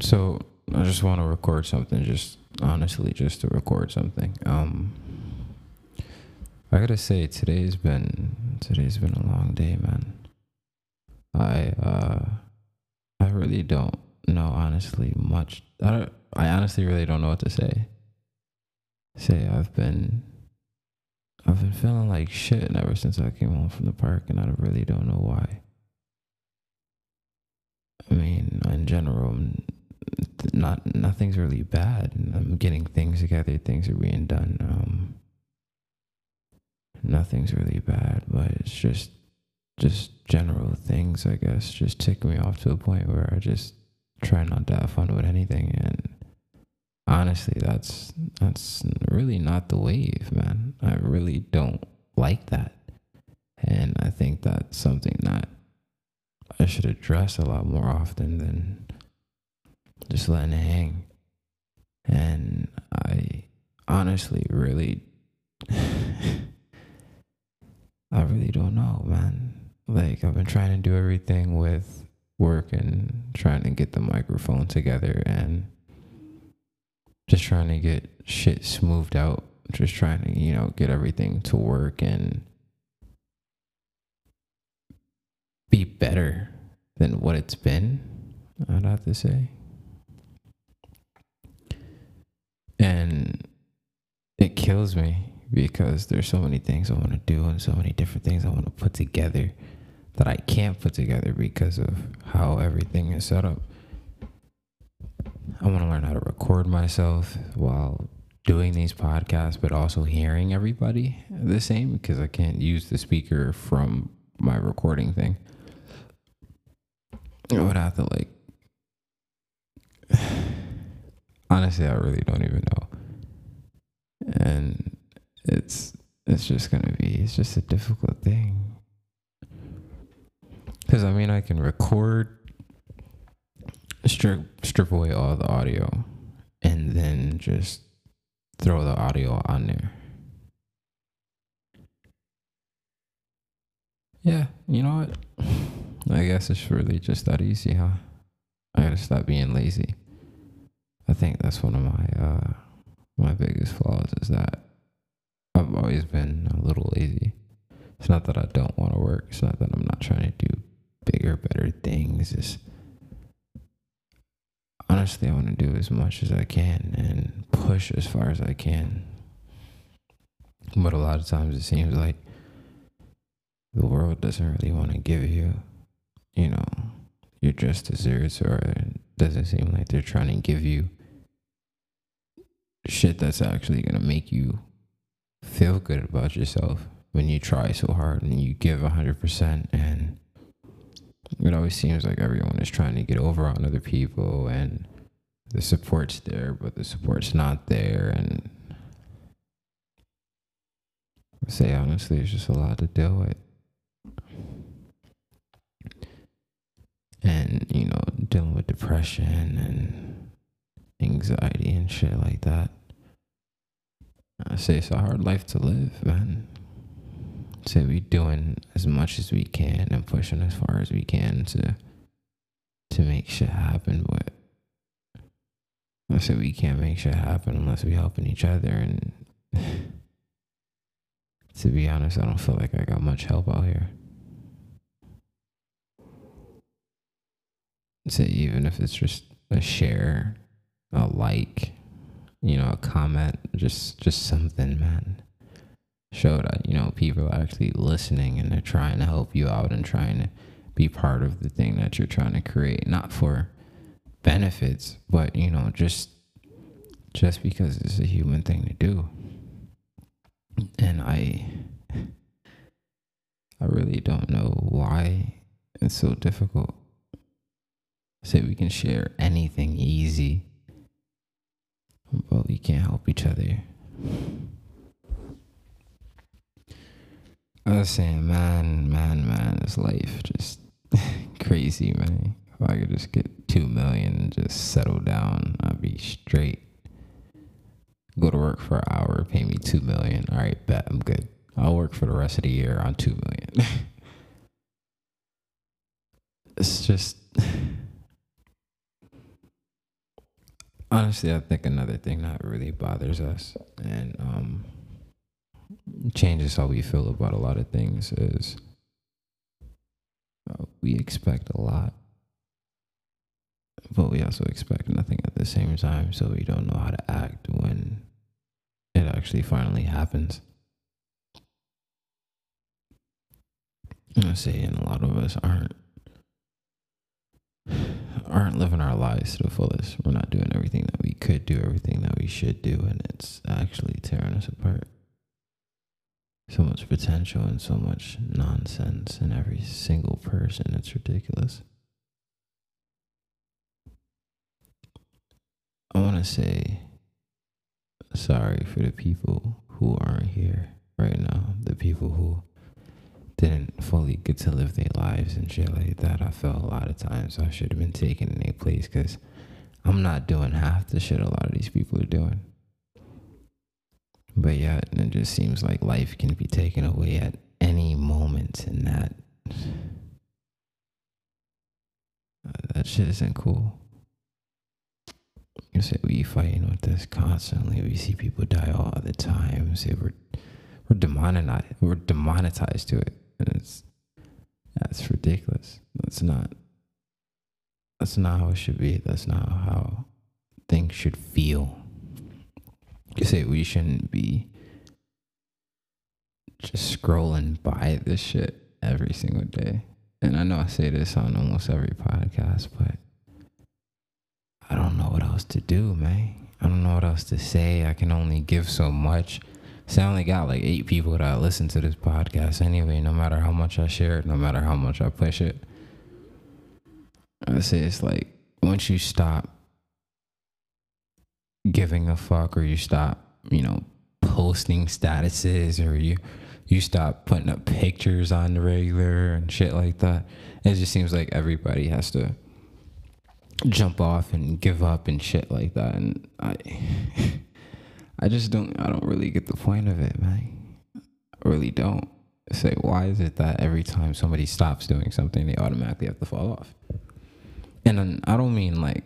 So I just want to record something. Just honestly, just to record something. Um, I gotta say today's been today's been a long day, man. I uh, I really don't know honestly much. I don't, I honestly really don't know what to say. Say I've been I've been feeling like shit ever since I came home from the park, and I really don't know why. I mean, in general, not nothing's really bad. I'm getting things together. Things are being done. Um, nothing's really bad, but it's just just general things, I guess, just tick me off to a point where I just try not to have fun with anything. And honestly, that's that's really not the wave, man. I really don't like that, and I think that's something that I should address a lot more often than just letting it hang. And I honestly really, I really don't know, man. Like, I've been trying to do everything with work and trying to get the microphone together and just trying to get shit smoothed out. Just trying to, you know, get everything to work and be better than what it's been, I'd have to say. And it kills me because there's so many things I want to do and so many different things I want to put together that I can't put together because of how everything is set up. I want to learn how to record myself while doing these podcasts, but also hearing everybody the same because I can't use the speaker from my recording thing. I would have to like. Honestly, I really don't even know, and it's it's just gonna be it's just a difficult thing. Because I mean, I can record, strip strip away all the audio, and then just throw the audio on there. Yeah, you know what? I guess it's really just that easy, huh? I gotta stop being lazy. I think that's one of my uh my biggest flaws is that I've always been a little lazy. It's not that I don't want to work. It's not that I'm not trying to do bigger, better things. It's honestly I want to do as much as I can and push as far as I can. But a lot of times it seems like the world doesn't really want to give you you know, your just desserts, or it doesn't seem like they're trying to give you shit that's actually gonna make you feel good about yourself when you try so hard and you give a hundred percent. And it always seems like everyone is trying to get over on other people and the support's there but the support's not there. And I say honestly it's just a lot to deal with. And you know dealing with depression and anxiety and shit like that i say it's a hard life to live man. Say we doing as much as we can and pushing as far as we can to to make shit happen but i say we can't make shit happen unless we helping each other and to be honest i don't feel like i got much help out here. Say even if it's just a share, a like, you know, a comment, just just something, man. Show that, you know, people are actually listening and they're trying to help you out and trying to be part of the thing that you're trying to create. Not for benefits, but you know, just just because it's a human thing to do. And I I really don't know why it's so difficult say we can share anything easy, but we can't help each other. I was saying, man, man, man, this life just crazy, man. If I could just get two million and just settle down, I'd be straight. Go to work for an hour, pay me two million. All right, bet I'm good. I'll work for the rest of the year on two million. it's just honestly, I think another thing that really bothers us and um, changes how we feel about a lot of things is uh, we expect a lot, but we also expect nothing at the same time. So we don't know how to act when it actually finally happens. I'm saying a lot of us aren't aren't living our lives to the fullest. We're not doing everything that we could do, everything that we should do, and it's actually tearing us apart. So much potential and so much nonsense in every single person. It's ridiculous. I want to say sorry for the people who aren't here right now, the people who didn't fully get to live their lives and shit like that. I felt a lot of times I should have been taken in their place because I'm not doing half the shit a lot of these people are doing. But yeah, it just seems like life can be taken away at any moment, and that uh, that shit isn't cool. You say we fighting with this constantly. We see people die all the time. Say we're we're demonetized. We're demonetized to it. And it's that's ridiculous. That's not that's not how it should be. That's not how things should feel. You say we shouldn't be just scrolling by this shit every single day. And I know I say this on almost every podcast, but I don't know what else to do, man. I don't know what else to say. I can only give so much. See, I only got like eight people that listen to this podcast anyway, no matter how much I share it, no matter how much I push it. I say it's like once you stop giving a fuck or you stop, you know, posting statuses or you you stop putting up pictures on the regular and shit like that. It just seems like everybody has to jump off and give up and shit like that and I I just don't I don't really get the point of it, man. I really don't. Say why is it that every time somebody stops doing something they automatically have to fall off? And then, I don't mean like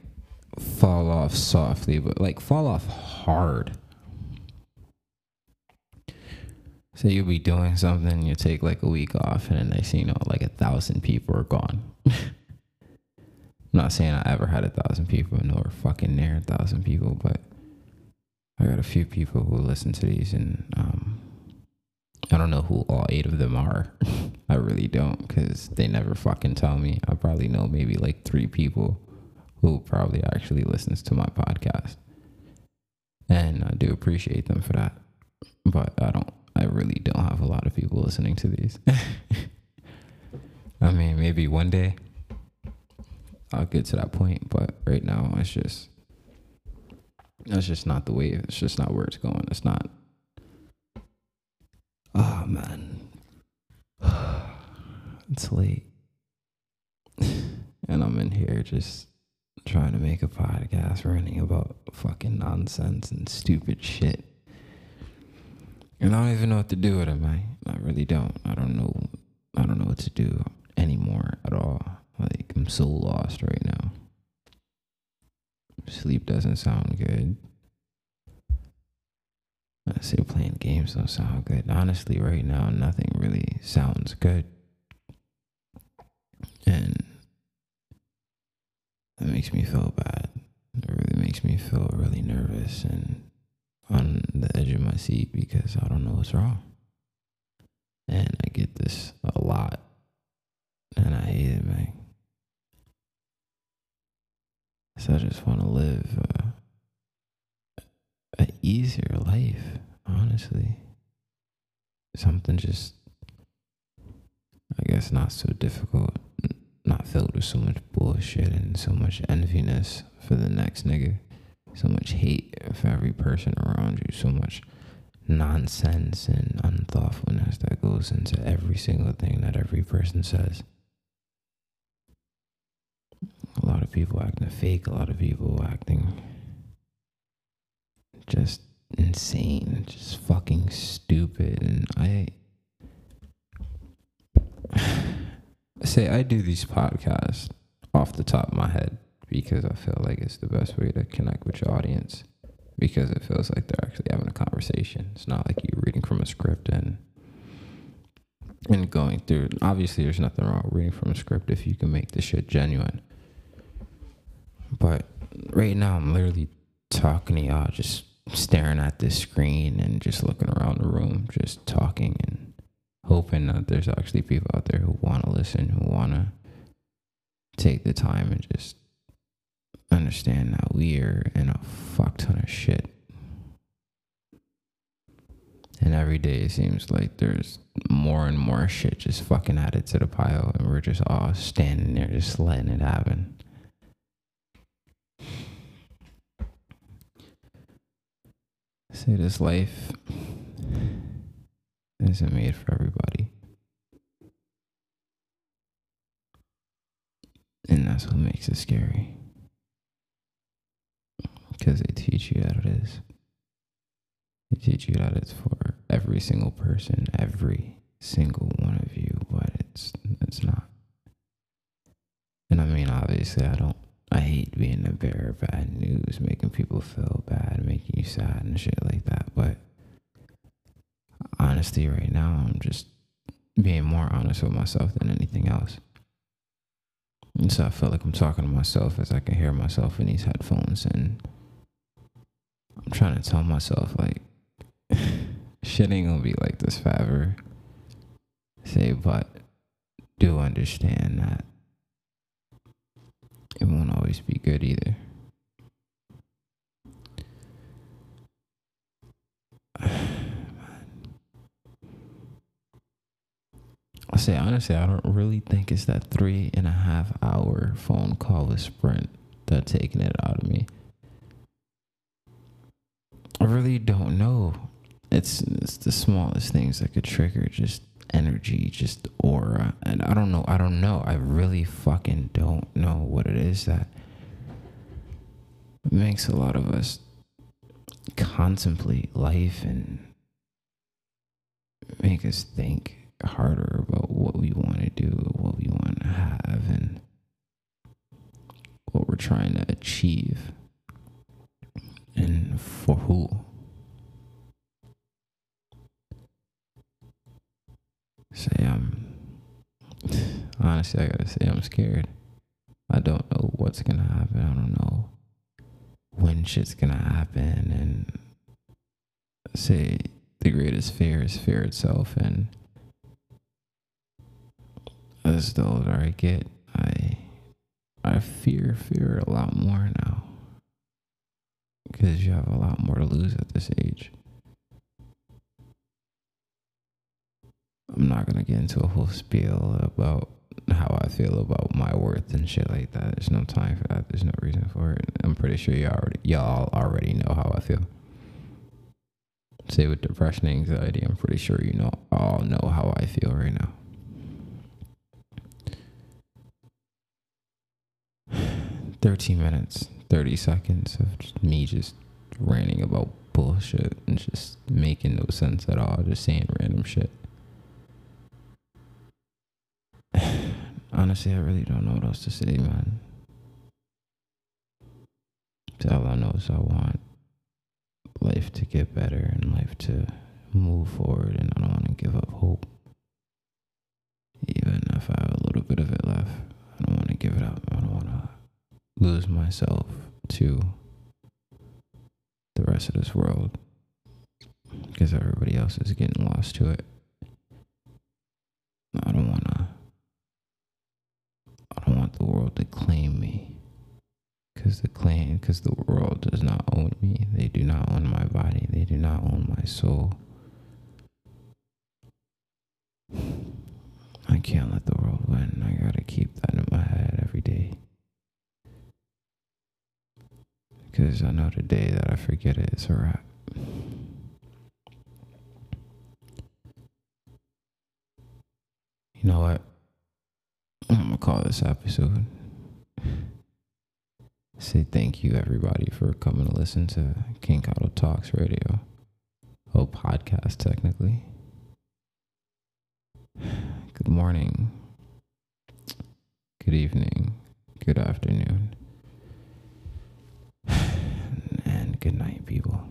fall off softly, but like fall off hard. Say you'll be doing something, you take like a week off, and then next thing you know, like a thousand people are gone. I'm not saying I ever had a thousand people, nor fucking near a thousand people, but I got a few people who listen to these, and um, I don't know who all eight of them are. I really don't, because they never fucking tell me. I probably know maybe like three people who probably actually listens to my podcast, and I do appreciate them for that. But I don't. I really don't have a lot of people listening to these. I mean, maybe one day I'll get to that point, but right now it's just that's just not the way. It's just not where it's going. It's not. Oh man, it's late, and I'm in here just trying to make a podcast running about fucking nonsense and stupid shit. And I don't even know what to do with it, man. I really don't. I don't know. I don't know what to do anymore at all. Like I'm so lost right now. Sleep doesn't sound good. I say playing games don't sound good. Honestly, right now, nothing really sounds good. And that makes me feel bad. It really makes me feel really nervous and on the edge of my seat because I don't know what's wrong. And I get this a lot. And I hate it, man. So I just want to live uh, an easier life, honestly. Something just, I guess, not so difficult, not filled with so much bullshit and so much enviness for the next nigga, so much hate for every person around you, so much nonsense and unthoughtfulness that goes into every single thing that every person says a lot of people acting fake, a lot of people acting just insane, just fucking stupid. And I say I do these podcasts off the top of my head because I feel like it's the best way to connect with your audience because it feels like they're actually having a conversation. It's not like you're reading from a script and and going through. Obviously, there's nothing wrong reading from a script if you can make the shit genuine. But right now, I'm literally talking to y'all, just staring at this screen and just looking around the room, just talking and hoping that there's actually people out there who want to listen, who want to take the time and just understand that we are in a fuck ton of shit. And every day it seems like there's more and more shit just fucking added to the pile, and we're just all standing there just letting it happen. Say this life isn't made for everybody. And that's what makes it scary. Because they teach you that it is. They teach you that it's for every single person, every single one of you, but it's it's not. And I mean, obviously, I don't. I hate being a bearer of bad news, making people feel bad, making you sad and shit like that. But honestly, right now, I'm just being more honest with myself than anything else. And so I feel like I'm talking to myself as I can hear myself in these headphones, and I'm trying to tell myself like shit ain't gonna be like this forever. Say, but do understand that it won't always be good either. I say honestly, I don't really think it's that three and a half hour phone call with Sprint that taking it out of me. I really don't know. It's it's the smallest things that could trigger just energy, just aura, and I don't know. I don't know. I really fucking don't know what it is that makes a lot of us contemplate life and make us think harder about what we want to do, what we want to have, and what we're trying to achieve, and for who. Say I'm honestly, I gotta say I'm scared. I don't know what's gonna happen. I don't know when shit's gonna happen, and say the greatest fear is fear itself, and as the older I get, I I fear fear a lot more now because you have a lot more to lose at this age. I'm not gonna get into a whole spiel about how I feel about my worth and shit like that. There's no time for that. There's no reason for it. I'm pretty sure you already y'all already know how I feel. Say with depression and anxiety, I'm pretty sure you know all know how I feel right now. 13 minutes, 30 seconds of just me just ranting about bullshit and just making no sense at all, just saying random shit. Honestly, I really don't know what else to say, man. All I know is I want life to get better and life to move forward, and I don't want to give up hope. Even if I have a little bit of it left, I don't want to give it up. I don't want to lose myself to the rest of this world because everybody else is getting lost to it. I don't want to. I don't want the world to claim me because the claim because the world does not own me. They do not own my body. They do not own my soul. I can't let the world win. I gotta keep that in my head every day. Because I know the day that I forget it, it's a wrap. You know what? I'm gonna call this episode say thank you everybody for coming to listen to King Auto Talks Radio. Oh, podcast technically. Good morning. Good evening. Good afternoon. And good night, people.